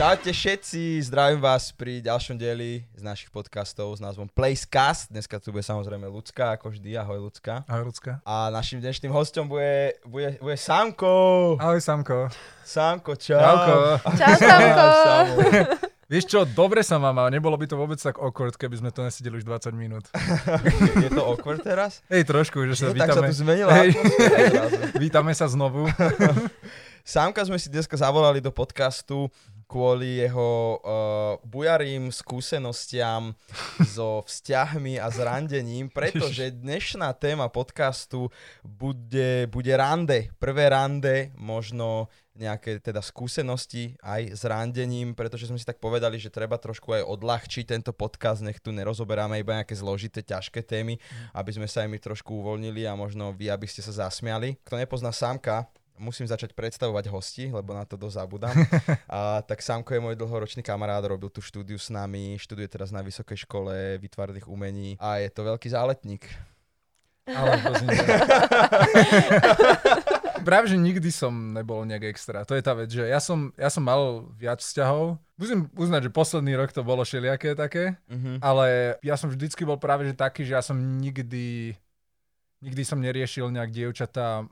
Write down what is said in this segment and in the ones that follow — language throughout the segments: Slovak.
Čaute všetci, zdravím vás pri ďalšom dieli z našich podcastov s názvom Placecast. Dneska tu bude samozrejme ľudská, ako vždy. Ahoj ľudská. Ahoj ľudská. A našim dnešným hostom bude, bude, bude Samko. Ahoj Samko. Samko, čau. Čauko. Čau, Samko. Vieš čo, dobre sa mám, ale nebolo by to vôbec tak awkward, keby sme to nesedeli už 20 minút. Je to awkward teraz? Hej, trošku, že sa No, tak sa vítame. tu zmenila Hej. Vítame sa znovu. Sámka sme si dneska zavolali do podcastu kvôli jeho uh, bujarým skúsenostiam so vzťahmi a zrandením, pretože dnešná téma podcastu bude, bude rande. Prvé rande, možno nejaké teda skúsenosti aj s randením, pretože sme si tak povedali, že treba trošku aj odľahčiť tento podcast, nech tu nerozoberáme iba nejaké zložité, ťažké témy, aby sme sa aj my trošku uvoľnili a možno vy, aby ste sa zasmiali. Kto nepozná Sámka, musím začať predstavovať hosti, lebo na to dosť zabudám. A, tak Sámko je môj dlhoročný kamarát, robil tu štúdiu s nami, študuje teraz na Vysokej škole výtvarných umení a je to veľký záletník. Ale to znie. Práve, že nikdy som nebol nejak extra. To je tá vec, že ja som, ja som mal viac vzťahov. Musím uznať, že posledný rok to bolo všelijaké také, Mhm. ale ja som vždycky bol práve že taký, že ja som nikdy, nikdy som neriešil nejak dievčatá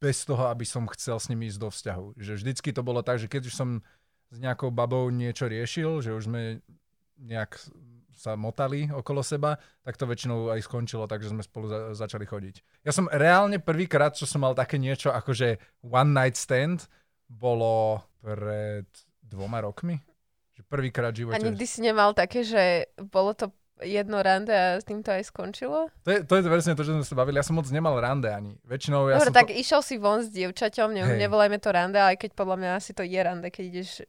bez toho, aby som chcel s nimi ísť do vzťahu. Že vždycky to bolo tak, že keď už som s nejakou babou niečo riešil, že už sme nejak sa motali okolo seba, tak to väčšinou aj skončilo, takže sme spolu za- začali chodiť. Ja som reálne prvýkrát, čo som mal také niečo akože one night stand, bolo pred dvoma rokmi. Že prvýkrát v A živote. nikdy si nemal také, že bolo to jedno rande a s tým to aj skončilo? To je, to je presne to, čo sme sa bavili. Ja som moc nemal rande ani. Väčšinou ja Dobre, som tak to... išiel si von s dievčaťom, ne, nevolajme to rande, aj keď podľa mňa asi to je rande, keď ideš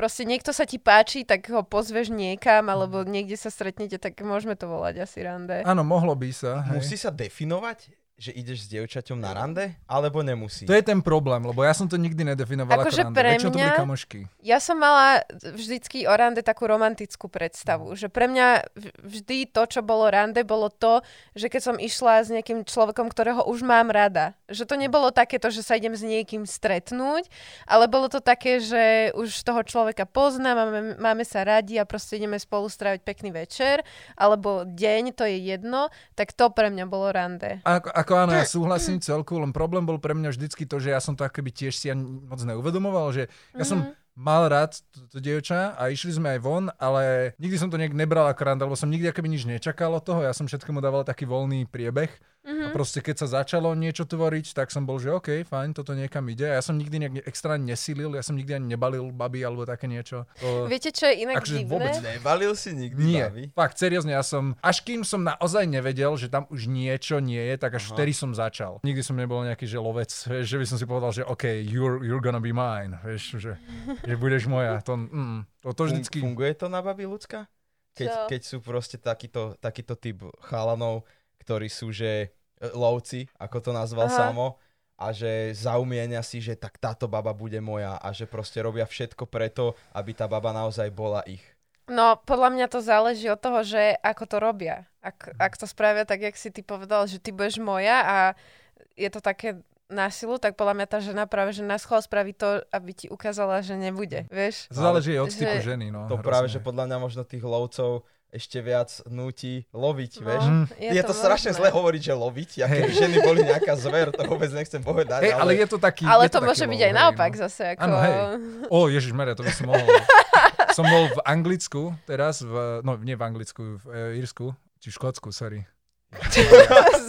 proste niekto sa ti páči, tak ho pozveš niekam, alebo niekde sa stretnete, tak môžeme to volať asi rande. Áno, mohlo by sa. Hej. Musí sa definovať, že ideš s dievčaťom na rande, alebo nemusí? To je ten problém, lebo ja som to nikdy nedefinoval Akože ako rande. pre Väčšinou to boli mňa- kamošky. Ja som mala vždycky o rande takú romantickú predstavu, že pre mňa vždy to, čo bolo rande, bolo to, že keď som išla s nejakým človekom, ktorého už mám rada. Že to nebolo takéto, že sa idem s niekým stretnúť, ale bolo to také, že už toho človeka poznám, máme, máme sa radi a proste ideme spolu stráviť pekný večer, alebo deň, to je jedno, tak to pre mňa bolo rande. Ako, ako áno, ja súhlasím celku, len problém bol pre mňa vždycky to, že ja som to akoby tiež si ani moc neuvedomoval, že ja som Mhm. mal rád to, to dievča a išli sme aj von, ale nikdy som to nejak nebral ako rande, lebo som nikdy akoby nič nečakal od toho, ja som všetkému dával taký voľný priebeh a Mhm. proste keď sa začalo niečo tvoriť, tak som bol, že OK, fajn, toto niekam ide a ja som nikdy nejak extra nesilil, ja som nikdy ani nebalil baby alebo také niečo. To... Viete, čo je inak Akože divné? vôbec Nebalil si nikdy Nie, baví? fakt, seriózne, ja som, až kým som naozaj nevedel, že tam už niečo nie je, tak až Aha. vtedy som začal. Nikdy som nebol nejaký že lovec, že by som si povedal, že OK, you're, you're gonna be mine, vieš, že, že budeš moja. To, mm, to, to Fun- vždycky... Funguje to na babi ľudská? Keď, keď sú proste takýto, takýto typ chalanov, ktorí sú, že e, lovci, ako to nazval Aha. samo, a že zaumienia si, že tak táto baba bude moja a že proste robia všetko preto, aby tá baba naozaj bola ich. No, podľa mňa to záleží od toho, že ako to robia. Ak, ak to spravia tak, jak si ty povedal, že ty budeš moja a je to také na silu, tak podľa mňa tá žena práve, že schvál spraví to, aby ti ukázala, že nebude, vieš? Záleží aj od typu Že- ženy, no. To hrozne. práve, že podľa mňa možno tých lovcov ešte viac nutí loviť, vieš. Mm. Je, to, strašne zle hovoriť, že loviť, a keby ženy boli nejaká zver, to vôbec nechcem povedať. Hej, ale je to taký... Ale je to taký môže byť aj hej, naopak no. zase. Ako... Áno, hej. Ó, Ježiš to by som mohol. som bol v Anglicku teraz, v, no nie v Anglicku, v e, Írsku, či v Škótsku, sorry.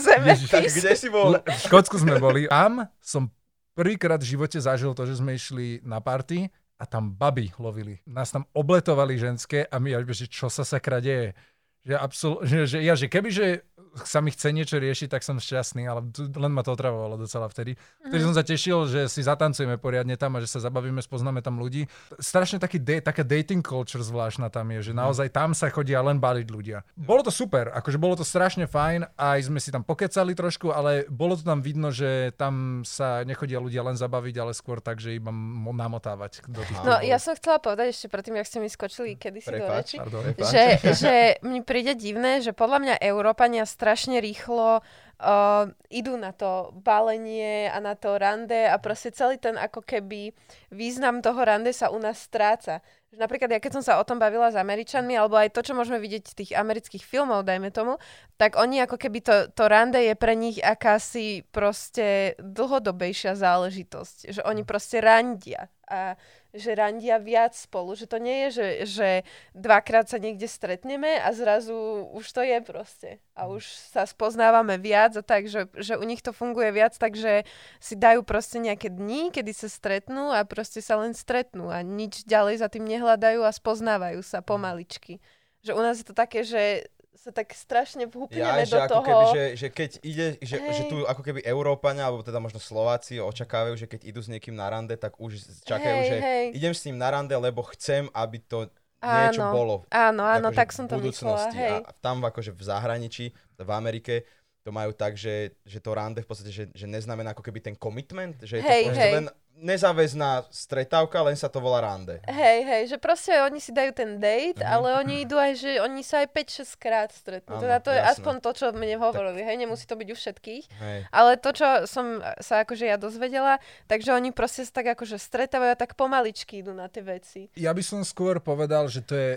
Zemetis. tak kde si bol? V Škótsku sme boli. Tam som prvýkrát v živote zažil to, že sme išli na party a tam baby lovili. Nás tam obletovali ženské a my, že čo sa sakra deje. Že, absol- že, že, ja, že keby, že sa mi chce niečo riešiť, tak som šťastný, ale len ma to otravovalo docela vtedy. Vtedy som sa tešil, že si zatancujeme poriadne tam a že sa zabavíme, spoznáme tam ľudí. Strašne taký da- taká dating culture zvláštna tam je, že naozaj tam sa chodia len baliť ľudia. Bolo to super, akože bolo to strašne fajn, aj sme si tam pokecali trošku, ale bolo to tam vidno, že tam sa nechodia ľudia len zabaviť, ale skôr tak, že iba mo- namotávať do tých No, ja som chcela povedať ešte predtým, jak ste mi skočili kedysi do Prepáč. reči, Pardon. Že, že mne príde divné, že podľa mňa Európania strašne rýchlo uh, idú na to balenie a na to rande a proste celý ten ako keby význam toho rande sa u nás stráca. Napríklad ja keď som sa o tom bavila s Američanmi, alebo aj to, čo môžeme vidieť z tých amerických filmov, dajme tomu, tak oni ako keby to, to rande je pre nich akási proste dlhodobejšia záležitosť. Že oni proste randia. A že randia viac spolu. Že to nie je, že, že dvakrát sa niekde stretneme a zrazu už to je proste. A už sa spoznávame viac a tak, že, že u nich to funguje viac, takže si dajú proste nejaké dni, kedy sa stretnú a proste sa len stretnú a nič ďalej za tým nehľadajú a spoznávajú sa pomaličky. Že u nás je to také, že sa tak strašne vhupneme Ja, že do ako toho. keby, že, že keď ide, že, že Hej. tu ako keby Európania, alebo teda možno Slováci očakávajú, že keď idú s niekým na rande, tak už čakajú, Hej, že hej. idem s ním na rande, lebo chcem, aby to niečo Áno, bolo. Áno, áno, akože tak som to myslela, budúcnosti. hej. A tam akože v zahraničí, v Amerike, to majú tak, že, že to rande v podstate, že, že neznamená ako keby ten commitment, že je Hej, to hej. len nezáväzná stretávka, len sa to volá rande. Hej, hej, že proste oni si dajú ten date, Mhm. ale oni idú aj, že oni sa aj 5-6 krát stretnú. Áno, teda to je jasné. aspoň to, čo mne hovorili, hej, nemusí to byť u všetkých. Hej. Ale to, čo som sa akože ja dozvedela, takže oni proste sa tak akože stretávajú a tak pomaličky idú na tie veci. Ja by som skôr povedal, že to je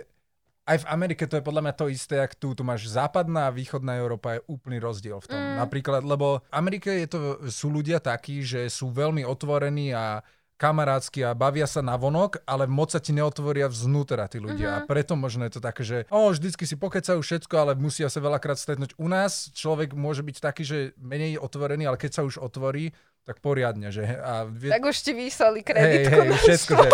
aj v Amerike to je podľa mňa to isté, jak tu. Tu máš západná a východná Európa je úplný rozdiel v tom. Mm. Napríklad, lebo v Amerike je to, sú ľudia takí, že sú veľmi otvorení a kamarátsky a bavia sa na vonok, ale moc sa ti neotvoria vznútra tí ľudia. Mhm. A preto možno je to také, že o, vždycky si pokecajú všetko, ale musia sa veľakrát stretnúť. U nás človek môže byť taký, že menej otvorený, ale keď sa už otvorí, tak poriadne. Že, a vie, Tak už ti hej, kreditku. hej, na všetko, že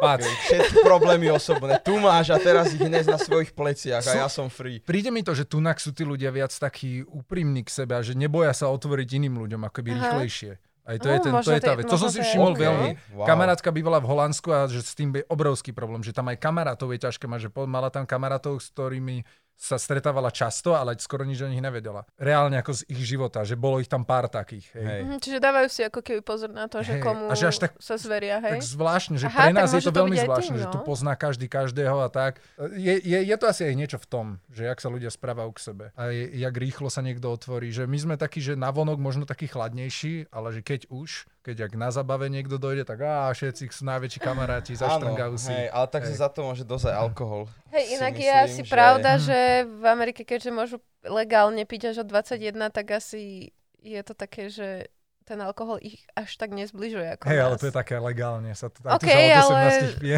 Všetky problémy osobné. Tu máš a teraz ich nes na svojich pleciach a ja som free. Príde mi to, že tunak sú tí ľudia viac takí úprimní k sebe a že neboja sa otvoriť iným ľuďom akoby Aha. rýchlejšie. Aj to, No, je ten, to je tá vec. To som si všimol OK, veľmi. wow. Kamarátka bývala v Holandsku a že s tým je obrovský problém, že tam aj kamarátov je ťažké mať, že mala tam kamarátov, s ktorými sa stretávala často, ale skoro nič o nich nevedela. Reálne ako z ich života, že bolo ich tam pár takých. Hej. Hej. Mhm, Čiže dávajú si ako keby pozor na to, že Hej, komu a že až tak- sa zveria, Tak hej? zvláštne, že Aha, pre tak nás je to to veľmi zvláštne, tým, že tu no. pozná každý každého a tak. Je, je, je to asi aj niečo v tom, že jak sa ľudia správajú k sebe a je, jak rýchlo sa niekto otvorí. Že my sme takí, že navonok možno takí chladnejší, ale že keď už, keď ak na zabave niekto dojde, tak á, všetci sú najväčší kamaráti, zaštrngajú si. hej, ale tak Hej. za to môže dosť aj alkohol. Hej, si inak je myslím, asi že- pravda, že v Amerike, keďže môžu legálne piť až od 21, tak asi je to také, že ten alkohol ich až tak nezbližuje ako Hej, ale to je také legálne. Sa to, tam OK, tu sa ale- 18 pije.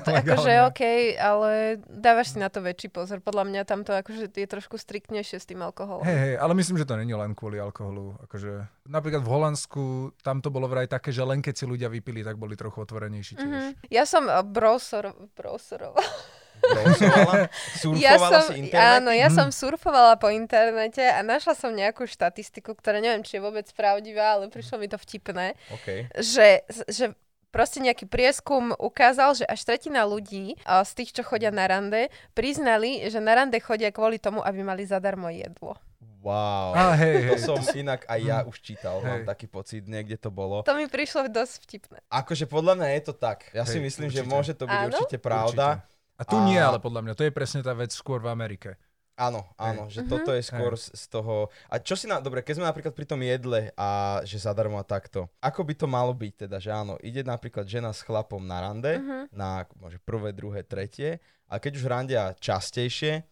Akože. OK, ale dávaš si na to väčší pozor. Podľa mňa tam to akože je trošku striktnejšie s tým alkoholom. Hej, hej, ale myslím, že to není len kvôli alkoholu. Akože, napríklad v Holandsku tam to bolo vraj také, že len keď si ľudia vypili, tak boli trochu otvorenejší tiež. Mhm. Ja som browser, browserovala. Browsovala? Ja Surfovala som, si internet? áno, ja Mhm. som surfovala po internete a našla som nejakú štatistiku, ktorá neviem, či je vôbec pravdivá, ale prišlo mi to vtipné, OK. že, že proste nejaký prieskum ukázal, že až tretina ľudí z tých, čo chodia na rande, priznali, že na rande chodia kvôli tomu, aby mali zadarmo jedlo. Wow. Á, hej, hej. To som inak aj ja už čítal, mám Hej. taký pocit, niekde to bolo. To mi prišlo dosť vtipné. Akože podľa mňa je to tak. Ja si Hej, myslím, že určite. môže to byť Áno? určite pravda. Určite. A tu A- nie, ale podľa mňa, to je presne tá vec skôr v Amerike. Áno, áno, že Mhm. toto je skôr z, z toho... A čo si na... Dobre, keď sme napríklad pri tom jedle a že zadarmo a takto, ako by to malo byť teda, že áno, ide napríklad žena s chlapom na rande, Mhm. na môže prvé, druhé, tretie, a keď už randia častejšie,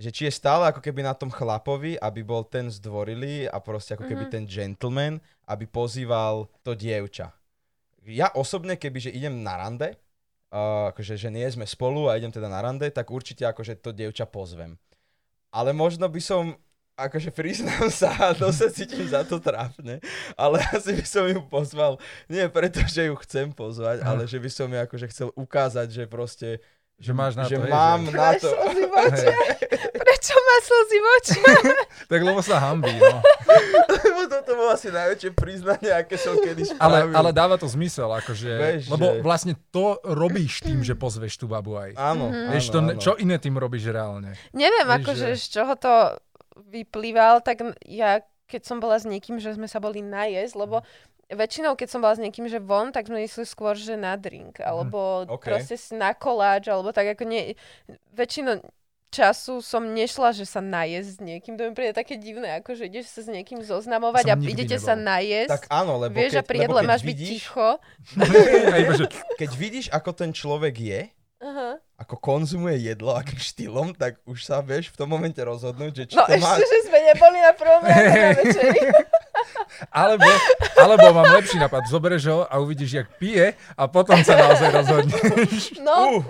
že či je stále ako keby na tom chlapovi, aby bol ten zdvorilý a proste ako keby Mhm. ten gentleman, aby pozýval to dievča. Ja osobne, keby že idem na rande, uh, akože že nie sme spolu a idem teda na rande, tak určite akože to dievča pozvem. Ale možno by som, akože priznám sa, a to sa cítim za to trápne, ale asi by som ju pozval, nie preto, že ju chcem pozvať, ale že by som ju akože chcel ukázať, že proste, Že máš na že to, hej, mám že... na Máš to. slzy v očiach? Hej, Prečo má slzy v očiach? tak lebo sa hambí, no. Bolo asi najväčšie priznanie, aké som kedy Ale, spravil. ale dáva to zmysel, akože, Vieš, lebo že- vlastne to robíš tým, že pozveš tú babu aj. Áno, Mhm. áno, Vieš, to, áno. čo iné tým robíš reálne? Neviem, Vieš, akože že- z čoho to vyplýval, tak ja keď som bola s niekým, že sme sa boli najesť, lebo väčšinou, keď som bola s niekým, že von, tak sme išli skôr, že na drink, alebo OK. proste si na koláč, alebo tak ako nie... Väčšinou času som nešla, že sa najesť s niekým. To mi príde také divné, ako že ideš sa s niekým zoznamovať Som a idete nebol. sa najesť. Tak áno, lebo Vieš, keď, že pri lebo jedle keď máš byť vidíš, ticho. A iba, že keď vidíš, ako ten človek je, Aha. ako konzumuje jedlo, akým štýlom, tak už sa vieš v tom momente rozhodnúť, že či No to ešte, má... že sme neboli na prvom na večeri. Alebo, alebo mám lepší nápad. Zoberieš ho a uvidíš, jak pije a potom sa naozaj rozhodneš. No,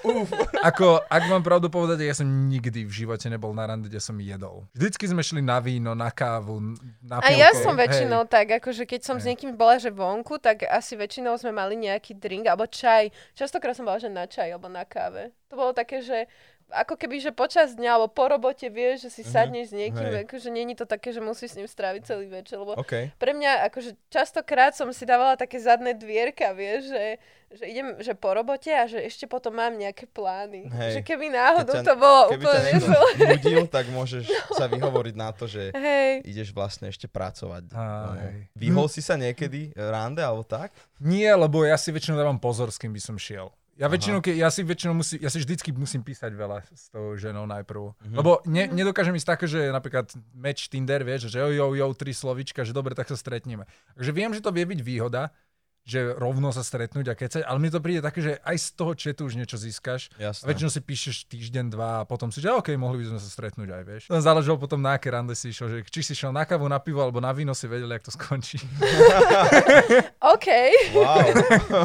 Uh, Ako, ak mám pravdu povedať, ja som nikdy v živote nebol na rande, kde som jedol. Vždycky sme šli na víno, na kávu, na a pilko. ja som Hej. väčšinou tak, akože keď som s niekým bola, že vonku, tak asi väčšinou sme mali nejaký drink alebo čaj. Častokrát som bola, že na čaj alebo na káve. To bolo také, že ako keby, že počas dňa alebo po robote vieš, že si sadneš s niekým, Hej. akože není to také, že musíš s ním stráviť celý večer, lebo OK. pre mňa, akože častokrát som si dávala také zadné dvierka, vieš, že, že idem že po robote a že ešte potom mám nejaké plány. Hej. Že keby náhodou ťa- to bolo Keby úplne... že- nudil, tak môžeš sa vyhovoriť na to, že Hej. ideš vlastne ešte pracovať. No. hej. Vyhol si sa niekedy rande alebo tak? Nie, lebo ja si väčšinou dávam pozor, s kým by som šiel. Ja väčšinou, ke, ja si väčšinou musí, ja si vždycky musím písať veľa s tou ženou najprv. Mhm. Lebo ne, nedokážem ísť také, že napríklad match Tinder, vieš, že jo, jo, jo, tri slovička, že dobre, tak sa stretneme. Takže viem, že to vie byť výhoda, že rovno sa stretnúť a kecať, ale mi to príde také, že aj z toho chatu už niečo získaš. A Jasné. väčšinou si píšeš týždeň, dva a potom si, že OK, mohli by sme sa stretnúť aj, vieš. Len záležalo potom na aké rande si išiel, že či si šiel na kávu, na pivo alebo na víno, si vedel, jak to skončí. OK. Wow.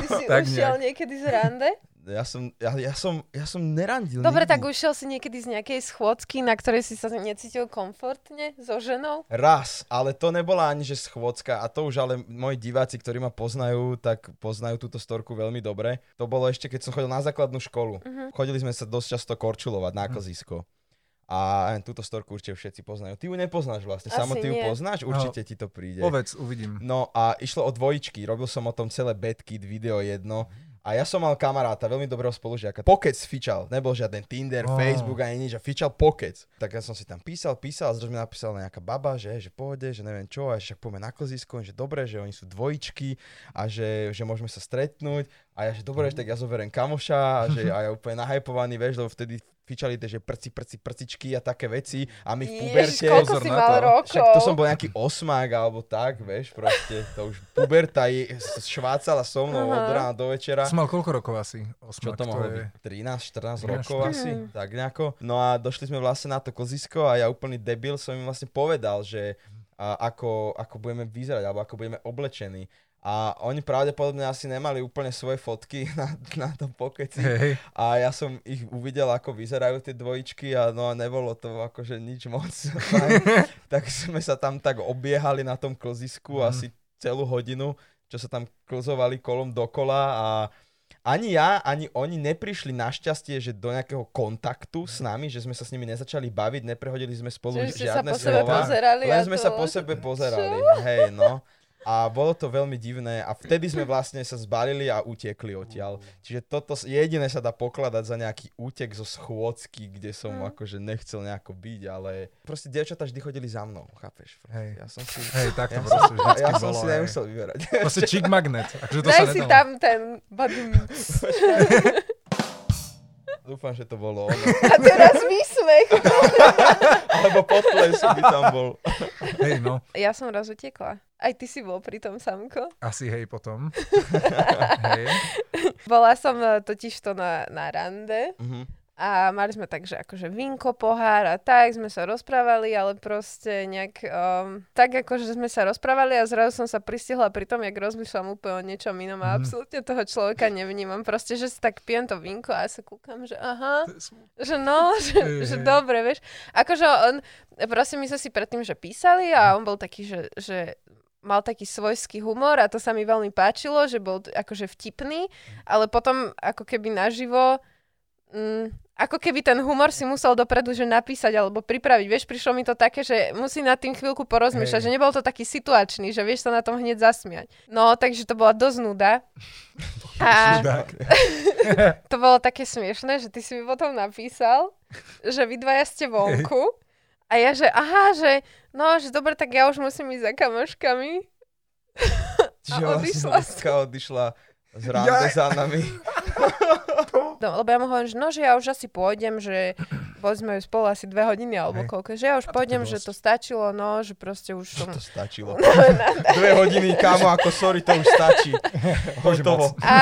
Ty si Tak ušiel nejak. niekedy z rande? Ja som, ja, ja som, ja som nerandil Dobre, nikdy. tak ušiel si niekedy z nejakej schôdzky, na ktorej si sa necítil komfortne so ženou? Raz, ale to nebola ani že schôdzka a to už ale moji diváci, ktorí ma poznajú, tak poznajú túto storku veľmi dobre. To bolo ešte, keď som chodil na základnú školu. Mhm. Chodili sme sa dosť často korčulovať na kozisko. A túto storku určite všetci poznajú. Ty ju nepoznáš vlastne, Asi samo ty ju nie. poznáš, určite ti to príde. Povedz, uvidím. No a išlo o dvojičky, robil som o tom celé Bedkit video jedno. A ja som mal kamaráta, veľmi dobrého spolužiaka. Pokec fičal, nebol žiaden Tinder, Oh. Facebook ani nič, a fičal Pokec. Tak ja som si tam písal, písal, a zrazu mi napísala nejaká baba, že, že pôjde, že neviem čo, a však poďme na klzisko, že dobre, že oni sú dvojičky a že, že môžeme sa stretnúť. A ja, že dobre, že tak ja zoberiem kamoša a že a ja úplne nahypovaný, vieš, lebo vtedy fičali tie, že prci, prci, prcičky a také veci a my v Ježiš, puberte... koľko pozor si na mal to. rokov? Však to som bol nejaký osmák alebo tak, vieš, proste. To už puberta je, švácala so mnou od rána do večera. Si mal koľko rokov asi? Čo Osmak, to mohlo byť? 13, 14 13, rokov 14. asi, Mhm. tak nejako. No a došli sme vlastne na to kozisko a ja úplný debil som im vlastne povedal, že a, ako, ako budeme vyzerať, alebo ako budeme oblečení. A oni pravdepodobne asi nemali úplne svoje fotky na, na tom pokeci. Hej, A ja som ich uvidel, ako vyzerajú tie dvojičky a no a nebolo to akože nič moc. tak sme sa tam tak obiehali na tom klzisku Mhm. asi celú hodinu, čo sa tam klzovali kolom dokola a ani ja, ani oni neprišli našťastie, že do nejakého kontaktu s nami, že sme sa s nimi nezačali baviť, neprehodili sme spolu Že ste sa žiadne po sebe slova. pozerali Len sme to... sa po sebe pozerali, hej no. A bolo to veľmi divné a vtedy sme vlastne sa zbalili a utiekli odtiaľ. Čiže toto jediné sa dá pokladať za nejaký útek zo schôdzky, kde som Mm. akože nechcel nejako byť, ale proste dievčatá vždy chodili za mnou, chápeš? hej. Ja som si, Hej, tak to ja som, proste vždycky ja som bolo. si nemusel vyberať. Proste chick magnet. Akože to Daj sa si nedalo. tam ten badum. Dúfam, že to bolo ono. A teraz výsmech. Alebo potlesk by tam bol. Hej, no. Ja som raz utekla. Aj ty si bol pri tom, Samko. Asi hej potom. hej. Bola som eh, totiž to na, na rande Mhm. A mali sme tak, že akože vinko, pohár a tak sme sa rozprávali, ale proste nejak um, tak akože sme sa rozprávali a zrazu som sa pristihla pri tom, jak rozmýšľam úplne o niečom inom a Mhm. absolútne toho človeka nevnímam. Proste, že si tak pijem to vinko a sa kúkam, že aha, že no, že, že dobre, vieš. Akože on, proste my sme si predtým, že písali a on bol taký, že, že mal taký svojský humor a to sa mi veľmi páčilo, že bol akože vtipný, ale potom ako keby naživo, mm, ako keby ten humor si musel dopredu že napísať alebo pripraviť. Vieš, prišlo mi to také, že musí nad tým chvíľku porozmýšľať, Hej. že nebol to taký situačný, že vieš sa na tom hneď zasmiať. No, takže to bola dosť nuda. A to bolo také smiešné, že ty si mi potom napísal, že vy dvaja ste vonku a ja, že aha, že no, že dobre, tak ja už musím ísť za kamoškami. Čiže A odišla vlastne odišla z rande Ja- za nami. No, lebo ja mu hovorím, že no, že ja už asi pôjdem, že boli sme spolu asi dve hodiny alebo Hej. koľko, že ja už to pôjdem, je že to stačilo, no, že proste už som... To stačilo. Dve hodiny, kámo, ako sorry, to už stačí. Hotovo. A,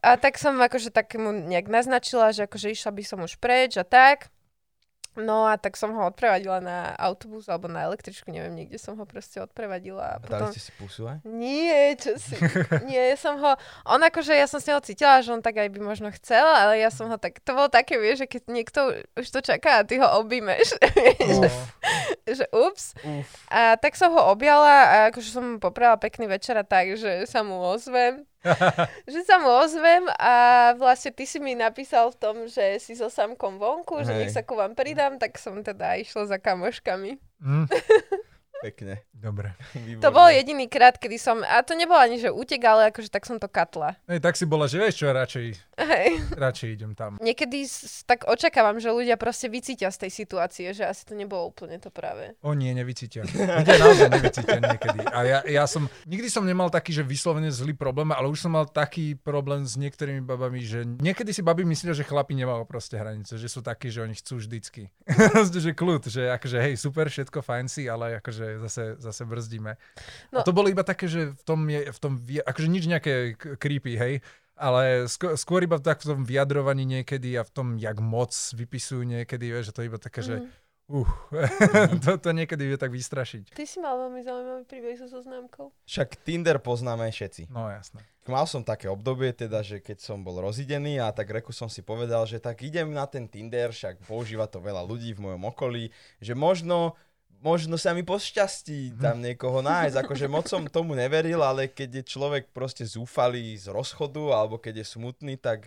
a tak som akože tak mu nejak naznačila, že akože išla by som už preč a tak. No a tak som ho odprevadila na autobus alebo na električku, neviem, niekde som ho proste odprevadila. A potom... dali ste si pusu aj? Nie, čo si... Nie, ja som ho... On akože, ja som s neho cítila, že on tak aj by možno chcel, ale ja som ho tak... To bolo také, vieš, že keď niekto už to čaká a ty ho objímeš. No. že ups. Uf. A tak som ho objala a akože som mu poprala pekný večer a tak, že sa mu ozvem. že sa mu ozvem a vlastne ty si mi napísal v tom, že si so samkom vonku, že Hej. nech sa ku vám pridám, tak som teda išla za kamoškami. Hm, Pekne. dobre. Výborné. To bol jediný krát, kedy som, a to nebolo ani, že útek, ale akože tak som to katla. Hej, tak si bola, že vieš čo, radšej, Hej. radšej idem tam. Niekedy s- tak očakávam, že ľudia proste vycítia z tej situácie, že asi to nebolo úplne to práve. O nie, nevycítia. Ľudia naozaj nevycítia niekedy. A ja, ja som, nikdy som nemal taký, že vyslovene zlý problém, ale už som mal taký problém s niektorými babami, že niekedy si baby myslia, že chlapi nemajú proste hranice, že sú takí, že oni chcú vždycky. že kľud, že akože hej, super, všetko fajn si, ale akože zase, zase brzdíme. No. A to bolo iba také, že v tom, je, v tom akože nič nejaké creepy, hej, ale skôr, skôr iba tak v tom vyjadrovaní niekedy a v tom, jak moc vypisujú niekedy, vieš, že to je iba také, že Mhm. Uh, to, to niekedy vie tak vystrašiť. Ty si mal veľmi zaujímavý príbeh so zoznámkou. Však Tinder poznáme všetci. No jasné. Mal som také obdobie, teda, že keď som bol rozidený a tak reku som si povedal, že tak idem na ten Tinder, však používa to veľa ľudí v mojom okolí, že možno možno sa mi pošťastí tam niekoho nájsť. Akože moc som tomu neveril, ale keď je človek proste zúfalý z rozchodu alebo keď je smutný, tak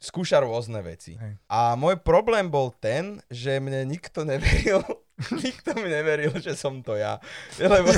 skúša rôzne veci. Hej. A môj problém bol ten, že mne nikto neveril. Nikto mi neveril, že som to ja. Lebo,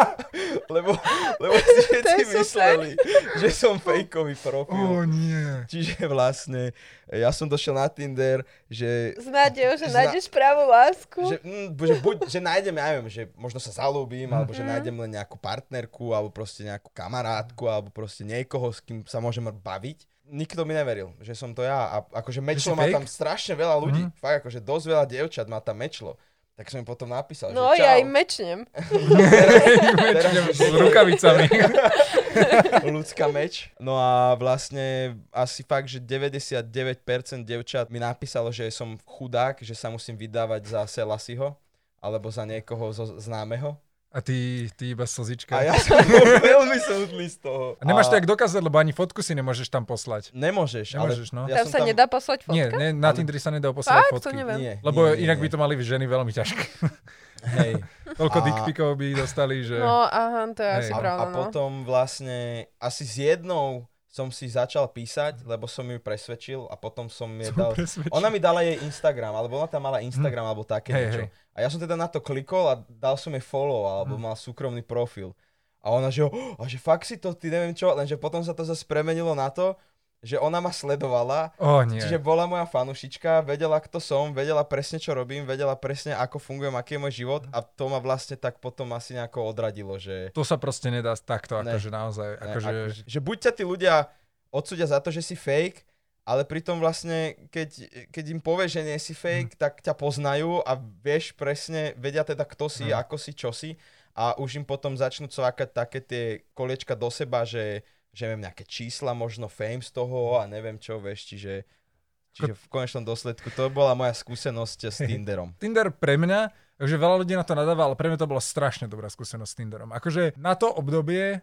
lebo, lebo si všetci mysleli, že som fejkový profil. O nie. Čiže vlastne ja som došiel na Tinder, že S nádejou, že Zna- nájdeš pravú lásku. že, mm, že, buď, že nájdem, ja neviem, že možno sa zalúbim, alebo Mhm. že nájdem len nejakú partnerku, alebo proste nejakú kamarátku, alebo proste niekoho, s kým sa môžem baviť. Nikto mi neveril, že som to ja. A akože mečlo má tam strašne veľa ľudí. Mhm. Fakt, akože dosť veľa dievčat má tam mečlo. Tak som im potom napísal, No že čau. ja im mečnem. Teraz- S rukavicami. ľudská meč. No a vlastne asi fakt, že 99% devčat mi napísalo, že som chudák, že sa musím vydávať za Selasiho alebo za niekoho zo známeho. A ty, ty iba slzička. A ja som bol veľmi súdny z toho. A nemáš to jak dokázať, lebo ani fotku si nemôžeš tam poslať. Nemôžeš, Nemôžeš, ale... no. Ja tam sa nedá poslať fotka? Nie, ne, na Ale- Tindri sa nedá posielať Fakt? To fotky. neviem. Nie, Lebo nie, nie, inak by nie. to mali ženy veľmi ťažké. Hej. Toľko A- dickpikov by dostali, že... No aha, to je Hej. asi A, a pravda, no. potom vlastne asi s jednou som si začal písať, lebo som ju presvedčil a potom som jej dal... presvedčený. Ona mi dala jej Instagram, alebo ona tam mala Instagram, alebo také Hm. Hej, niečo. hej. A ja som teda na to klikol a dal som jej follow, alebo Hm. mal súkromný profil. A ona, že, oh, a že fakt si to, ty neviem čo, lenže potom sa to zase premenilo na to, že ona ma sledovala, O nie. čiže bola moja fanušička, vedela, kto som, vedela presne, čo robím, vedela presne, ako fungujem, aký je môj život a to ma vlastne tak potom asi nejako odradilo, že... To sa proste nedá takto, Ne. akože naozaj. Ne, Akože... ako, že buď ťa tí ľudia odsúdia za to, že si fake, ale pritom vlastne, keď, keď im povieš, že nie si fake, tak ťa poznajú a vieš presne, vedia teda kto si, Hm. ako si, čo si a už im potom začnú cvakať také tie koliečka do seba, že, že neviem, nejaké čísla, možno fame z toho a neviem čo, vieš, čiže, čiže v konečnom dôsledku to bola moja skúsenosť s Tinderom. Tinder pre mňa, takže veľa ľudí na to nadáva, ale pre mňa to bola strašne dobrá skúsenosť s Tinderom. Akože na to obdobie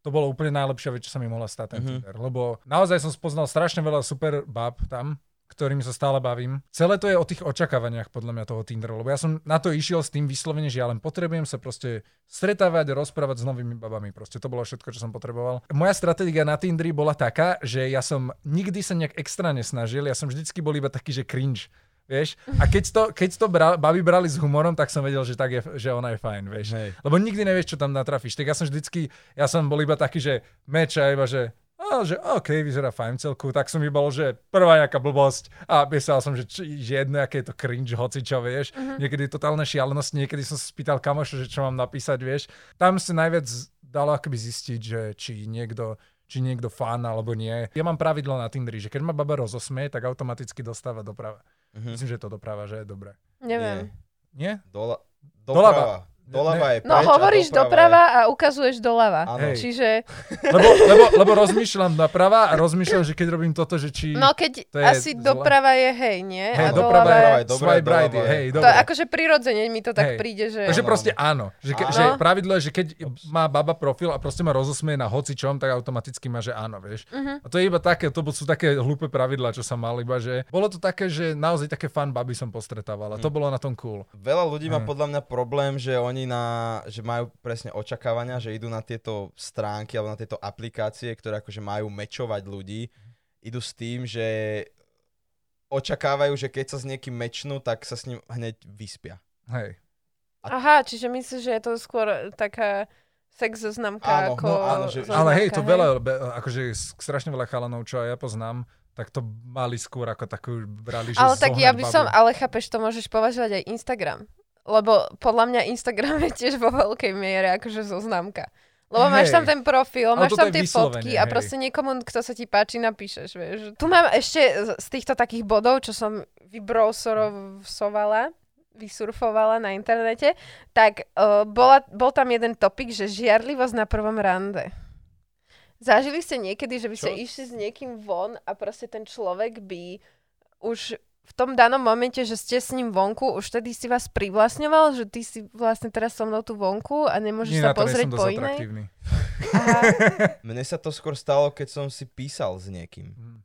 to bolo úplne najlepšia vec, čo sa mi mohla stať ten Mhm. Tinder. Lebo naozaj som spoznal strašne veľa super bab tam, ktorými sa stále bavím. Celé to je o tých očakávaniach podľa mňa toho Tinderu, lebo ja som na to išiel s tým vyslovene, že ja len potrebujem sa proste stretávať, rozprávať s novými babami. Proste to bolo všetko, čo som potreboval. Moja stratégia na Tinderi bola taká, že ja som nikdy sa nejak extra nesnažil, ja som vždycky bol iba taký, že cringe. Vieš? A keď to, keď to bra, baby brali s humorom, tak som vedel, že, tak je, že ona je fajn, vieš. Hej. Lebo nikdy nevieš, čo tam natrafíš. Tak ja som vždycky, ja som bol iba taký, že meč a iba, že a, že OK, vyzerá fajn celku, tak som bol, že prvá nejaká blbosť a myslel som, že, či, že jedno, aké je to cringe, hoci čo, vieš. Uh-huh. Niekedy totálne šialenosti, niekedy som sa spýtal kamoša, že čo mám napísať, vieš. Tam sa najviac dalo akoby zistiť, že či niekto či niekto fan alebo nie. Ja mám pravidlo na Tinderi, že keď ma baba rozosmie, tak automaticky dostáva doprava. Mhm. Myslím, že to doprava, že je dobré. Neviem. Nie? Dola, doprava. Doľava je preč No hovoríš a doprava doprava a ukazuješ doľava. Hej. Čiže, Lebo, lebo, lebo rozmýšľam naprava a rozmýšľam, že keď robím toto, že či... no keď To je asi zle. doprava je hej, nie? hej, a doprava doľava je je dobré, swipe right, doľava je- hej, To dobre. akože prirodzene mi to tak Hej. príde, že... Takže Áno, proste áno. Že, ke, Áno. že pravidlo je, že keď má baba profil a proste ma rozosmie na hocičom, tak automaticky má, že áno, vieš. Mhm. A to je iba také, to sú také hlúpe pravidlá, čo som mal, iba že bolo to také, že naozaj také fan baby som postretával a to bolo na tom cool. Veľa ľudí má podľa mňa problém, že oni na, že majú presne očakávania, že idú na tieto stránky alebo na tieto aplikácie, ktoré akože majú mečovať ľudí, idú s tým, že očakávajú, že keď sa s niekým mečnú, tak sa s ním hneď vyspia. Hej. Aha, čiže myslíš, že je to skôr taká sex zoznamka Áno, ako no áno, že- zoznamka, Ale hej, to veľa, akože strašne veľa chalanov, čo aj ja poznám, tak to mali skôr ako takú, brali, že Ale tak ja by babu. som, ale chápeš, to môžeš považovať aj Instagram. Lebo podľa mňa Instagram je tiež vo veľkej miere akože zoznamka. Lebo máš Hej. tam ten profil, máš tam tie fotky a hej. proste niekomu, kto sa ti páči, napíšeš, vieš. Tu mám ešte z- týchto takých bodov, čo som vybrowserovala, vysurfovala na internete, tak uh, bola, bol tam jeden topik, že žiarlivosť na prvom rande. Zažili ste niekedy, že by ste išli s niekým von a proste ten človek by už v tom danom momente, že ste s ním vonku, už tedy si vás privlastňoval, že ty si vlastne teraz so mnou tu vonku a nemôžeš Nie, sa na to nie pozrieť som po inej? Mne sa to skôr stalo, keď som si písal s niekým. Hm.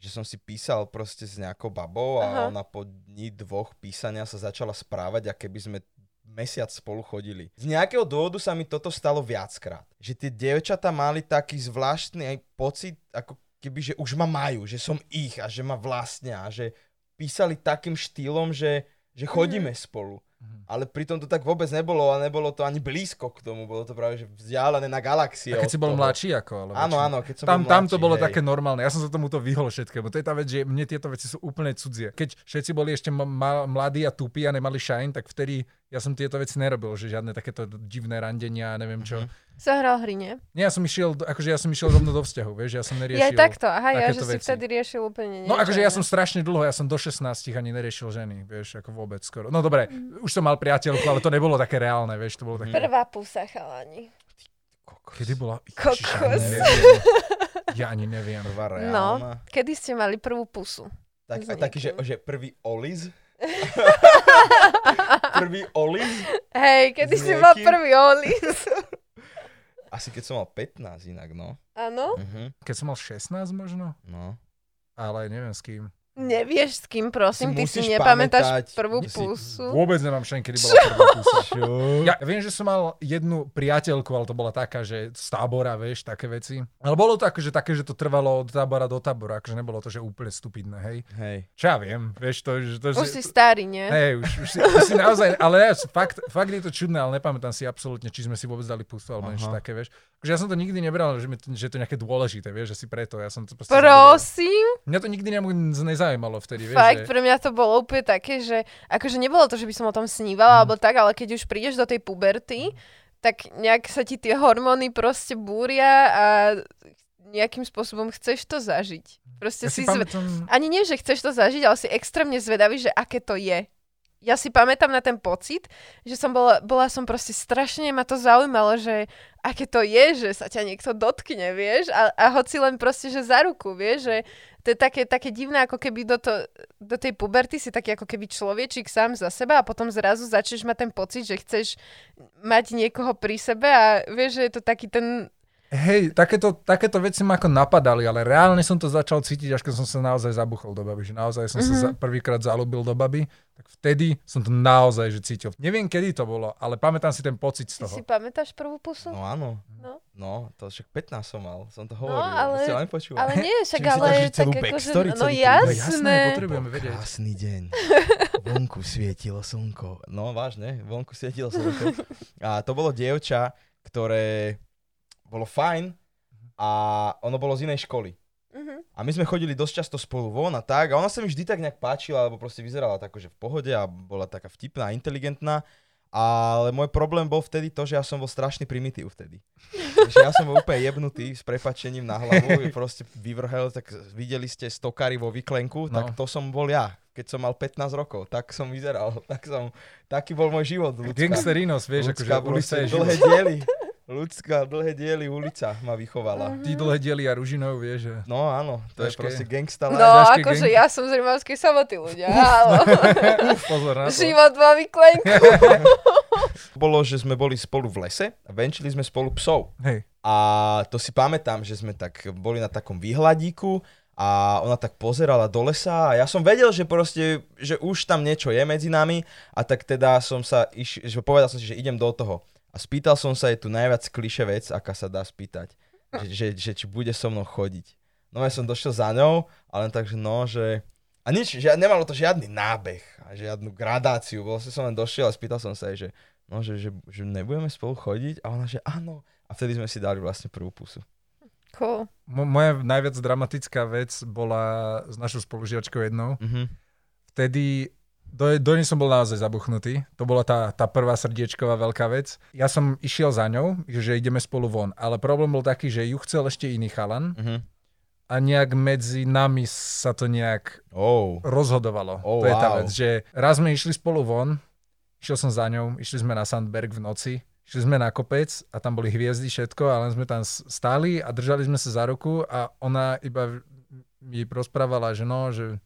Že som si písal proste s nejakou babou a Aha. ona po dni dvoch písania sa začala správať, a keby sme mesiac spolu chodili. Z nejakého dôvodu sa mi toto stalo viackrát. Že tie dievčatá mali taký zvláštny aj pocit, ako keby, že už ma majú, že som ich a že ma vlastnia a že písali takým štýlom, že, že chodíme spolu. Mhm. Ale pritom to tak vôbec nebolo a nebolo to ani blízko k tomu, bolo to práve že vzdialené na galaxie. A keď si bol toho. mladší ako? Alebo Áno, áno, keď som Tam, bol tam to mladší, bolo hej. také normálne. Ja som sa tomuto vyhol všetkému. To je tá vec, že mne tieto veci sú úplne cudzie. Keď všetci boli ešte ma- mladí a tupí a nemali shine, tak vtedy ja som tieto veci nerobil, že žiadne takéto divné randenia a neviem čo. Mhm. Zahral hry, nie? Nie, ja som išiel, akože ja som išiel rovno do vzťahu, vieš, ja som Je neriešil. aj takto, aha, ja, že takéto si veci. vtedy riešil úplne niečo. No akože ja som strašne dlho, ja som do 16 ani neriešil ženy, vieš, ako vôbec skoro. No dobre, už som mal priateľku, ale to nebolo také reálne, vieš, to bolo také... Prvá pusa, chalani. Kokos. Kedy bola... Kokos. Ja ani neviem. Ja ani neviem. Prvá No, reálna. kedy ste mali prvú pusu? Tak, taký, že, že prvý oliz. prvý oliz. Hej, kedy si mal prvý olis? Asi keď som mal 15 inak, no. Áno? Mhm, Keď som mal 16 možno, no. ale neviem s kým. Nevieš s kým, prosím, ty si nepamätáš pamätať, prvú si- pusu? Vôbec nemám šen, kedy bola prvá pusa. Čo? Ja viem, že som mal jednu priateľku, ale to bola taká, že z tábora, vieš, také veci. Ale bolo to akože také, že to trvalo od tábora do tábora, akože nebolo to, že úplne stupidné, hej. Hej. Čo ja viem, vieš, to, že to, Už že, si starý, nie? Hej, už, už, si, už si naozaj, ale ne, fakt, fakt je to čudné, ale nepamätám si absolútne, či sme si vôbec dali pusu alebo niečo také, vieš. Akože ja som to nikdy nebral, že, mi to, že je to nejaké dôležité, vieš, že si preto, ja som to proste... Prosím? Mňa to nikdy ne- nezaujímalo vtedy, vieš, Fakt, že... pre mňa to bolo úplne také, že akože nebolo to, že by som o tom snívala, Mhm. alebo tak, ale keď už prídeš do tej puberty, tak nejak sa ti tie hormóny proste búria a nejakým spôsobom chceš to zažiť. Proste Ja si si zve... pamätám, Ani nie, že chceš to zažiť, ale si extrémne zvedavý, že aké to je. Ja si pamätám na ten pocit, že som bola, bola som proste strašne, ma to zaujímalo, že aké to je, že sa ťa niekto dotkne, vieš, a, a hoci len proste, že za ruku, vieš, že to je také, také divné, ako keby do, to, do tej puberty si taký ako keby človečík sám za seba a potom zrazu začneš mať ten pocit, že chceš mať niekoho pri sebe a vieš, že je to taký ten... Hej, takéto, takéto veci ma ako napadali, ale reálne som to začal cítiť, až keď som sa naozaj zabuchol do baby, že naozaj som Mhm. sa za, prvýkrát zalúbil do baby, tak vtedy som to naozaj že cítil. Neviem, kedy to bolo, ale pamätám si ten pocit Ty z toho. si pamätáš prvú pusu? No áno. No. No, to však 15 som mal, som to No, hovoril. ale- Ste len počúvali. Ale nie, však ale tak akože, backstory, no príbeh? No jasné. jasné, potrebujeme vedieť. Krásny deň. Vonku svietilo slnko. No vážne, vonku svietilo slnko. A to bolo dievča, ktoré bolo fajn a ono bolo z inej školy. Mhm. A my sme chodili dosť často spolu von a tak. A ona sa mi vždy tak nejak páčila, lebo proste vyzerala tak, že v pohode a bola taká vtipná, inteligentná. Ale môj problém bol vtedy to, že ja som bol strašný primitív vtedy. že ja som bol úplne jebnutý s prepačením na hlavu, proste vyvrhel, tak videli ste stokary vo vyklenku, no. tak to som bol ja. Keď som mal 15 rokov, tak som vyzeral, tak som, taký bol môj život. Ľudská, Gangsterinos, vieš, akože ulica je dlhé diely. Ľudská, dlhé diely ulica ma vychovala. Tí dlhé diely a Ružinov, vieš. Že... No áno, to Dažké. je proste gangsta No akože gang... ja som z Rimavskej samoty ľudia, áno. Pozor na to. Život vo vyklenku. Bolo, že sme boli spolu v lese a venčili sme spolu psov. Hej. A to si pamätám, že sme tak boli na takom výhľadíku a ona tak pozerala do lesa a ja som vedel, že proste, že už tam niečo je medzi nami a tak teda som sa, iš, že povedal som si, že idem do toho. A spýtal som sa jej tu najviac kliše vec, aká sa dá spýtať. Že, že, že či bude so mnou chodiť. No ja som došiel za ňou, ale tak, že no, že... A nič, že nemalo to žiadny nábeh a žiadnu gradáciu. Vlastne som len došiel a spýtal som sa jej, že, no, že, že, že nebudeme spolu chodiť. A ona, že áno. A vtedy sme si dali vlastne prvú pusu. Cool. Mo- moja najviac dramatická vec bola s našou spolužiačkou jednou. Mm-hmm. Vtedy do, do nej som bol naozaj zabuchnutý. To bola tá, tá prvá srdiečková veľká vec. Ja som išiel za ňou, že ideme spolu von, ale problém bol taký, že ju chcel ešte iný chalan Mm-hmm. a nejak medzi nami sa to nejak Oh. rozhodovalo. Oh, to je tá wow. vec, že raz sme išli spolu von, išiel som za ňou, išli sme na Sandberg v noci, išli sme na kopec a tam boli hviezdy, všetko, a len sme tam stáli a držali sme sa za ruku a ona iba mi rozprávala, že no, že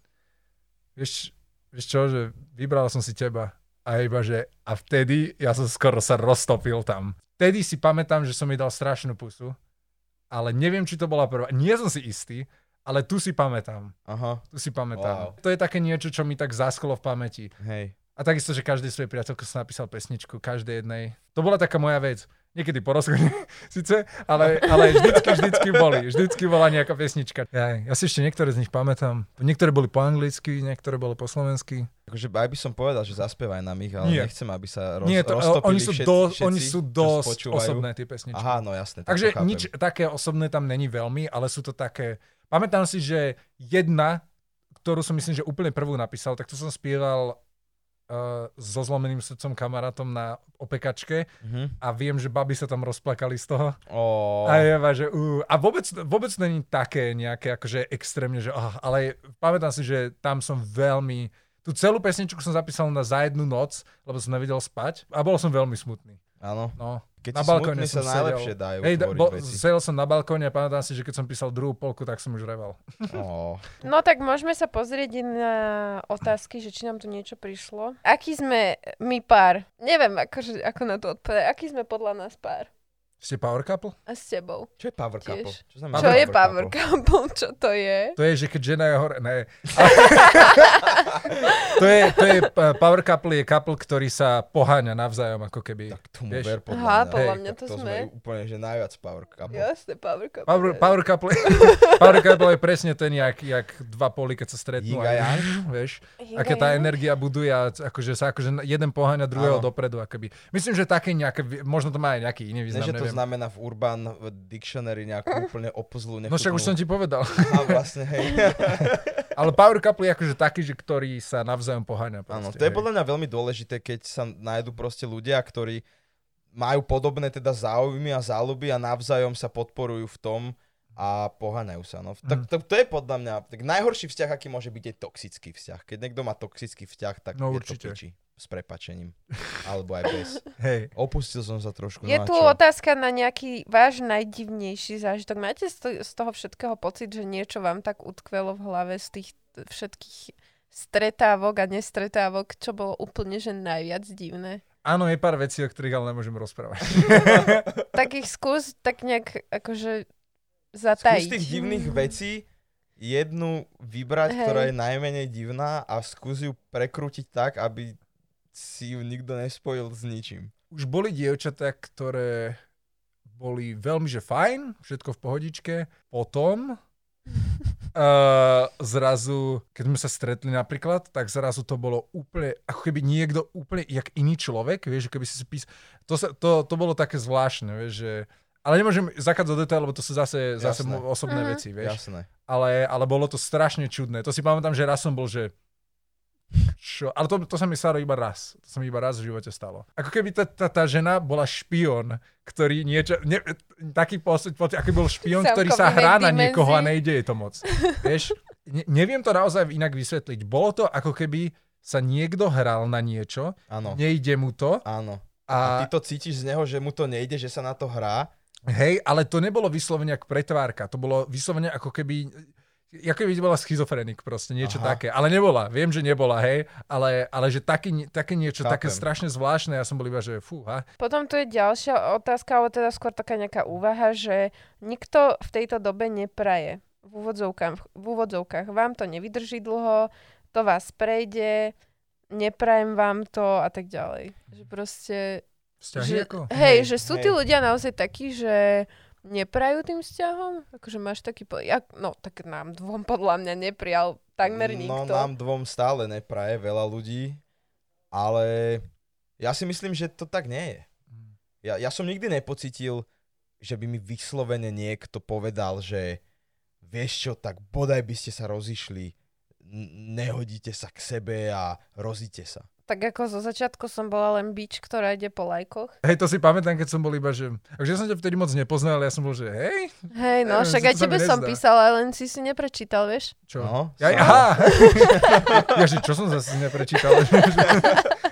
vieš, vieš čo, že vybral som si teba. A iba, že a vtedy ja som skoro sa roztopil tam. Vtedy si pamätám, že som jej dal strašnú pusu, ale neviem, či to bola prvá. Nie som si istý, ale tu si pamätám. Aha, Tu si pamätám. Wow. To je také niečo, čo mi tak zasklo v pamäti. hej. A takisto, že každej svojej priateľke som napísal pesničku, každej jednej. To bola taká moja vec. Niekedy po rozchode, síce, ale, ale vždycky, vždycky boli. Vždycky bola nejaká pesnička. Ja, ja si ešte niektoré z nich pamätám. Niektoré boli po anglicky, niektoré boli po slovensky. Akože aj by som povedal, že zaspievaj nám ich, ale Nie. nechcem, aby sa roz, Nie, to, roztopili oni sú, všetci, do, všetci, oni sú dosť osobné, tie pesničky. Aha, no jasné. tak Takže nič také osobné tam není veľmi, ale sú to také... Pamätám si, že jedna, ktorú som myslím, že úplne prvú napísal, tak to som spieval uh, so zlomeným srdcom kamarátom na opekačke Mhm. a viem, že baby sa tam rozplakali z toho. Ó, A, ja, že, uh, a vôbec, vôbec není také nejaké akože extrémne, že oh, ale pamätám si, že tam som veľmi... Tú celú pesničku som zapísal na za jednu noc, lebo som nevedel spať a bol som veľmi smutný. Áno. No. Keď Na si balkóne smutný, sa najlepšie sedel. dajú Hej, bo, veci. sedel som na balkóne a pamätám si, že keď som písal druhú polku, tak som už reval. Ó, No tak môžeme sa pozrieť na otázky, že či nám tu niečo prišlo. Aký sme my pár? Neviem, akože, ako na to odpovedať. Aký sme podľa nás pár? Ste power couple? A s tebou? Čo je power Tiež. couple? Čo, znamená Čo je power couple? Čo to je? To je, že keď žena je hore... Ne. to je, to je, uh, power couple je couple, ktorý sa poháňa navzájom, ako keby. Tak tomu Vieš. ver podľa Aha, mňa. podľa mňa to, to sme. úplne, že najviac power couple. Jasne, power couple. Power, power, couple, power couple je presne ten, jak, jak dva poli, keď sa stretnú. Yin a yang? Vieš, Yin tá energia buduje a akože sa akože jeden poháňa druhého Áno. dopredu. Akoby. Myslím, že také nejaké, možno to má aj nejaký iný význam, neviem. Znamená v Urban Dictionary nejakú úplne opozlú No však už som ti povedal. A vlastne, hej. Ale power couple je akože taký, že ktorý sa navzájom poháňa. Áno, to je hej. podľa mňa veľmi dôležité, keď sa nájdú proste ľudia, ktorí majú podobné teda záujmy a záľuby a navzájom sa podporujú v tom a poháňajú sa. No. Tak Mm. to, to je podľa mňa, tak najhorší vzťah, aký môže byť, je toxický vzťah. Keď niekto má toxický vzťah, tak No je určite. to piči. S prepačením. Alebo aj bez. Hej. Opustil som sa trošku. Je no tu čo? otázka na nejaký váš najdivnejší zážitok. Máte z, to, z toho všetkého pocit, že niečo vám tak utkvelo v hlave z tých všetkých stretávok a nestretávok, čo bolo úplne že najviac divné? Áno, je pár vecí, o ktorých ale nemôžem rozprávať. Tak ich skús tak nejak akože Skús zatajiť. tých divných vecí jednu vybrať, Hej. ktorá je najmenej divná a skús ju prekrútiť tak, aby si ju nikto nespojil s ničím. Už boli dievčatá, ktoré boli veľmi, že fajn, všetko v pohodičke. Potom uh, zrazu, keď sme sa stretli napríklad, tak zrazu to bolo úplne, ako keby niekto úplne, jak iný človek, vieš, keby si si pís... To, sa, to, to bolo také zvláštne, vieš, že... Ale nemôžem zakať do detail, lebo to sú zase, zase Jasné. osobné Mhm. veci, vieš. Jasné. Ale, ale bolo to strašne čudné. To si pamätám, že raz som bol, že Čo? Ale to, to sa mi stalo iba raz. To sa mi iba raz v živote stalo. Ako keby tá, tá, tá žena bola špion, ktorý niečo... Ne, taký pocit, ako bol špion, ktorý sa hrá na niekoho a nejde je to moc. Vieš? Ne, neviem to naozaj inak vysvetliť. Bolo to ako keby sa niekto hral na niečo, Áno. nejde mu to. Áno. A... a ty to cítiš z neho, že mu to nejde, že sa na to hrá. Hej, ale to nebolo vyslovene ako pretvárka. To bolo vyslovene ako keby ako by bola schizofrenik proste, niečo Aha. také. Ale nebola, viem, že nebola, hej, ale, ale že také, také niečo, Chápem. také strašne zvláštne, ja som bol iba, že fúha. Potom tu je ďalšia otázka, ale teda skôr taká nejaká úvaha, že nikto v tejto dobe nepraje v úvodzovkách, v úvodzovkách. Vám to nevydrží dlho, to vás prejde, neprajem vám to a tak ďalej. Že proste... Vzťahy že, ako? Hej, hej, že sú hej. tí ľudia naozaj takí, že neprajú tým vzťahom? Akože máš taký... Po... Ja, no, tak nám dvom podľa mňa neprijal takmer no, nikto. No, nám dvom stále nepraje veľa ľudí, ale ja si myslím, že to tak nie je. Mm. Ja, ja som nikdy nepocitil, že by mi vyslovene niekto povedal, že vieš čo, tak bodaj by ste sa rozišli, nehodíte sa k sebe a rozíte sa. Tak ako zo začiatku som bola len bič, ktorá ide po lajkoch. Hej, to si pamätám, keď som bol iba, že... Takže ja som ťa vtedy moc nepoznal, ale ja som bol, že hej. Hej, no, však aj tebe som písala, len si si neprečítal, vieš? Čo? No, ja, aha! ja, že čo som zase neprečítal?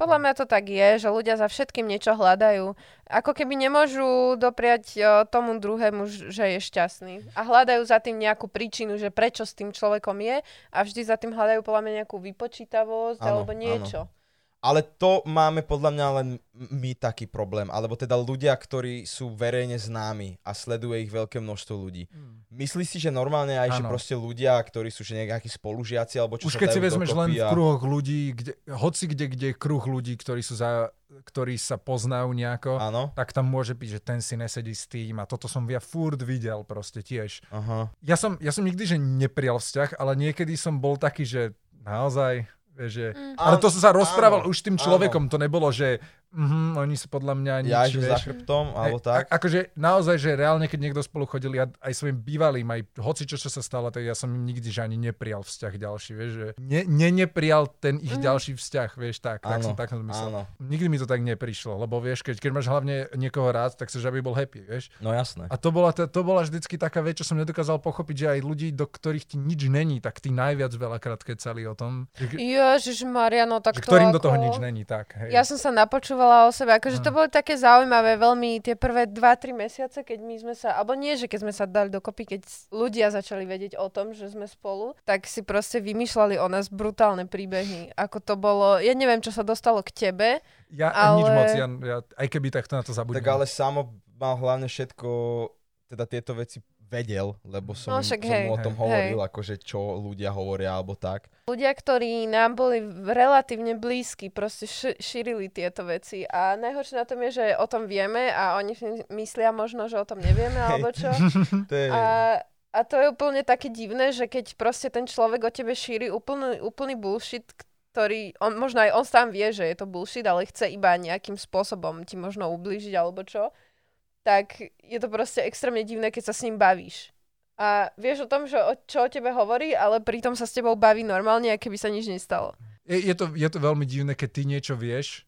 Podľa mňa to tak je, že ľudia za všetkým niečo hľadajú. Ako keby nemôžu dopriať o, tomu druhému, že je šťastný. A hľadajú za tým nejakú príčinu, že prečo s tým človekom je a vždy za tým hľadajú podľa mňa nejakú vypočítavosť ano, alebo niečo. Ano. Ale to máme podľa mňa len my taký problém, alebo teda ľudia, ktorí sú verejne známi a sleduje ich veľké množstvo ľudí. Hmm. Myslíš si, že normálne aj, ano. že proste ľudia, ktorí sú že nejakí spolužiaci, alebo čo Už keď si vezmeš len v kruhoch ľudí, kde, hoci kde, kde je kruh ľudí, ktorí sú za, ktorí sa poznajú nejako, ano. tak tam môže byť, že ten si nesedí s tým a toto som ja furt videl proste tiež. Aha. Ja som, ja som nikdy, že neprijal vzťah, ale niekedy som bol taký, že naozaj že, mm. Ale to som sa rozprával áno, už s tým človekom, áno. to nebolo, že Mm-hmm, oni sa podľa mňa nič, ja, že za chrbtom, alebo tak. A, akože naozaj, že reálne, keď niekto spolu chodil, ja aj svojim bývalým, aj hoci čo, čo sa stalo, tak ja som im nikdy že ani neprijal vzťah ďalší, vieš, že ne, ne neprijal ten ich mm. ďalší vzťah, vieš, tak, tak som tak som myslel. Áno. Nikdy mi to tak neprišlo, lebo vieš, keď, keď máš hlavne niekoho rád, tak že aby bol happy, vieš. No jasné. A to bola, to, to bola vždycky taká vec, čo som nedokázal pochopiť, že aj ľudí, do ktorých ti nič není, tak tí najviac veľakrát kecali o tom. Ježiš Mariano, tak to ktorým ako... do toho nič není, tak. Hej. Ja som sa napočúvala o sebe, akože že to boli také zaujímavé veľmi tie prvé 2-3 mesiace, keď my sme sa, alebo nie, že keď sme sa dali dokopy, keď ľudia začali vedieť o tom, že sme spolu, tak si proste vymýšľali o nás brutálne príbehy. Ako to bolo, ja neviem, čo sa dostalo k tebe. Ja ale... nič moc, ja, ja, aj keby takto na to zabudnem. Tak ale samo mal hlavne všetko, teda tieto veci vedel, lebo som, no, však, som hej, mu o tom hej, hovoril, hej. akože čo ľudia hovoria alebo tak. Ľudia, ktorí nám boli relatívne blízki, proste š- šírili tieto veci a najhoršie na tom je, že o tom vieme a oni myslia možno, že o tom nevieme alebo čo. to je... a, a to je úplne také divné, že keď proste ten človek o tebe šíri úplný, úplný bullshit, ktorý, on, možno aj on sám vie, že je to bullshit, ale chce iba nejakým spôsobom ti možno ublížiť alebo čo, tak je to proste extrémne divné, keď sa s ním bavíš. A vieš o tom, že o, čo o tebe hovorí, ale pritom sa s tebou baví normálne, aké by sa nič nestalo. Je, je, to, je to veľmi divné, keď ty niečo vieš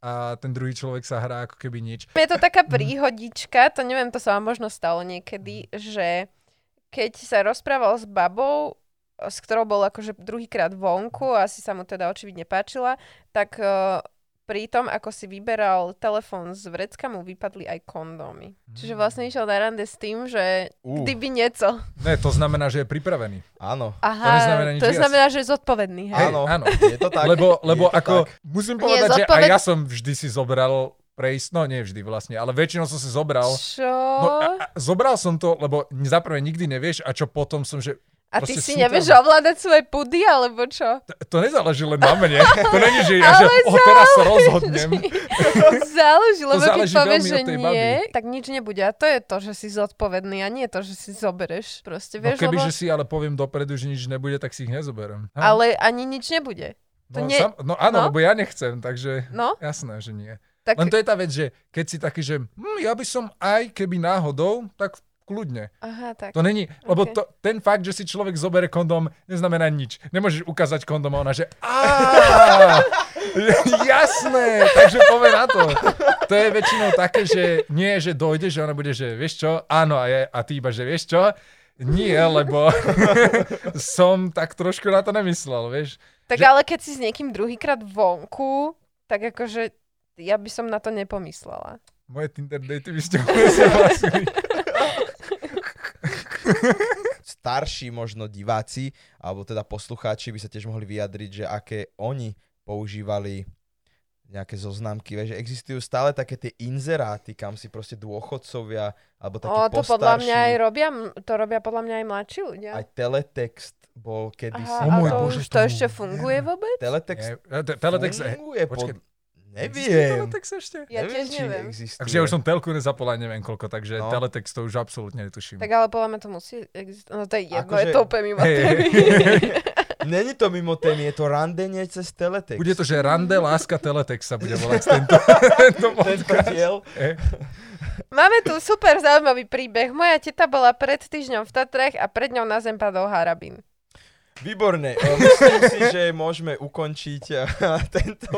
a ten druhý človek sa hrá ako keby nič. Je to taká príhodička, to neviem, to sa vám možno stalo niekedy, že keď sa rozprával s babou, s ktorou bol akože druhýkrát vonku, asi sa mu teda očividne páčila, tak uh, pri tom, ako si vyberal telefón z vrecka, mu vypadli aj kondómy. Mm. Čiže vlastne išiel na rande s tým, že uh. kdyby nieco. Ne, to znamená, že je pripravený. Áno. Aha, to, neznamená to znamená, že je zodpovedný. Hej? Áno, áno. Je to tak. Lebo, lebo ako, tak. musím povedať, že aj ja som vždy si zobral prejsť, no nie vždy vlastne, ale väčšinou som si zobral. Čo? No, a, a, zobral som to, lebo za prvé nikdy nevieš a čo potom som, že a ty si nevieš tam... ovládať svoje pudy, alebo čo? To, to nezáleží len na mne. To není, že ja, že oh, teraz sa rozhodnem. záleží, lebo keď povieš, že nie, baby. tak nič nebude. A to je to, že si zodpovedný a nie to, že si zobereš. Proste, no vieš, no keby, lebo... že si ale poviem dopredu, že nič nebude, tak si ich nezoberiem. Ha? Ale ani nič nebude. To no, nie... sam, no áno, no? lebo ja nechcem, takže no? jasné, že nie. Tak... Len to je tá vec, že keď si taký, že hm, ja by som aj keby náhodou, tak kľudne. Aha, tak. To není, lebo Ok. to, ten fakt, že si človek zoberie kondom, neznamená nič. Nemôžeš ukázať kondom a ona, že "Á, jasné, takže povie na to. To je väčšinou také, že nie, že dojde, že ona bude, že vieš čo, áno a, je, a ty iba, že vieš čo, nie, lebo som tak trošku na to nemyslel, vieš. Tak že- ale keď si s niekým druhýkrát vonku, tak akože ja by som na to nepomyslela. Moje Tinder daty by ste. Starší možno diváci, alebo teda poslucháči by sa tiež mohli vyjadriť, že aké oni používali nejaké zoznamky, vieš, že existujú stále také tie inzeráty, kam si proste dôchodcovia, alebo takí O, to podľa mňa aj postarší, robia, to robia podľa mňa aj mladší ľudia. aj teletext bol kedysi. Aha, a môj to Bože, už to ešte funguje vôbec? Teletext Nie, te- Teletext, funguje počkaj, pod... Neviem. Teletext ešte? Ja neviem, tiež neviem. existuje. Takže ja už som telku nezapol aj neviem koľko, takže No. teletext to už absolútne netuším. Tak ale podľa mňa to musí existovať. No to je jedno, Akože- je to úplne mimo Hej, témy. Není to mimo témy, je to randenie cez teletext. Bude to, že Rande, láska, teletext sa bude volať tento, tento Tento diel. Máme tu super zaujímavý príbeh. Moja teta bola pred týždňom v Tatrách a pred ňou na zem padol harabín. Výborne. E, Myslím si, že môžeme ukončiť e, tento,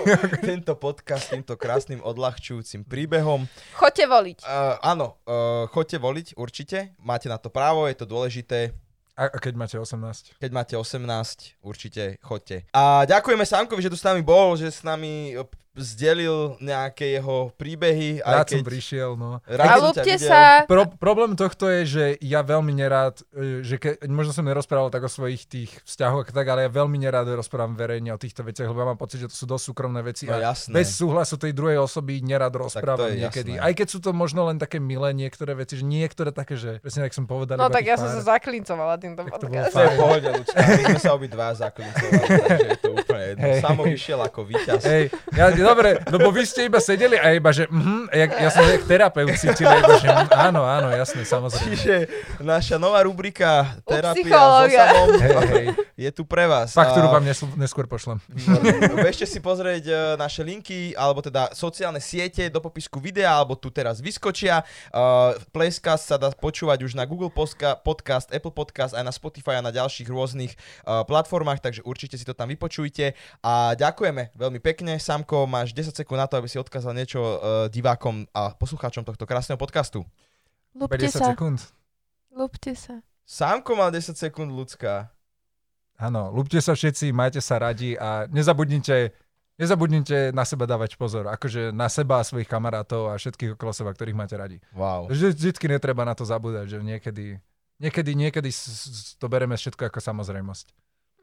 tento podcast týmto krásnym odľahčujúcim príbehom. Choďte voliť. Uh, áno, uh, choďte voliť určite. Máte na to právo, je to dôležité. A, keď máte 18? Keď máte 18, určite choďte. A ďakujeme Sámkovi, že tu s nami bol, že s nami zdelil nejaké jeho príbehy. Rád aj som keď prišiel, no. som ťa ľúbte videl. sa. Pro, problém tohto je, že ja veľmi nerád, e, že ke, možno som nerozprával tak o svojich tých vzťahoch, tak, ale ja veľmi nerád rozprávam verejne o týchto veciach, lebo ja mám pocit, že to sú dosť súkromné veci No a jasné. bez súhlasu tej druhej osoby nerad rozprávam je niekedy. jasné. Aj keď sú to možno len také milé niektoré veci, že niektoré také, že presne tak som povedal. No tak ja som pár. sa zaklincovala týmto Tak to bolo To podcastom. je v pohode, Lucka. My sme sa obidva zaklincovali, takže je to úplne jedno. Hej. Samo vyšiel ako víťaz. Hej, ja, dobre, lebo vy ste iba sedeli a iba, že mhm, ja, ja som jak terapeut cítil, iba, že mhm, áno, áno, jasné, samozrejme. Čiže naša nová rubrika Terapia so samom Hej, hej. Je tu pre vás. Faktúru vám nesl- neskôr pošlem. Bežte si pozrieť e, naše linky, alebo teda sociálne siete do popisku videa, alebo tu teraz vyskočia. Uh, Placecast sa dá počúvať už na Google Postka- Podcast, Apple Podcast, aj na Spotify a na ďalších rôznych uh, platformách, takže určite si to tam vypočujte. A ďakujeme veľmi pekne. Samko, máš 10 sekúnd na to, aby si odkázal niečo uh, divákom a poslucháčom tohto krásneho podcastu. Lúbte 50 sa. sekúnd. Lúbte sa. Sámko mal 10 sekúnd, ľudská. Áno, ľúbte sa všetci, majte sa radi a nezabudnite, nezabudnite na seba dávať pozor. Akože na seba a svojich kamarátov a všetkých okolo seba, ktorých máte radi. Wow. Vždy, vždycky netreba na to zabúdať, že niekedy, niekedy, niekedy s- s- to bereme všetko ako samozrejmosť.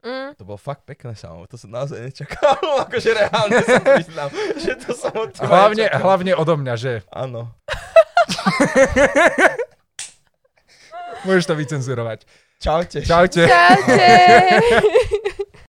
Mm. To bolo fakt pekné, Samo. To som naozaj nečakal. akože reálne sa priznám, že to som od teba hlavne, nečakal. hlavne odo mňa, že? Áno. Môžeš to vycenzurovať. Čaute. Čaute. Čaute.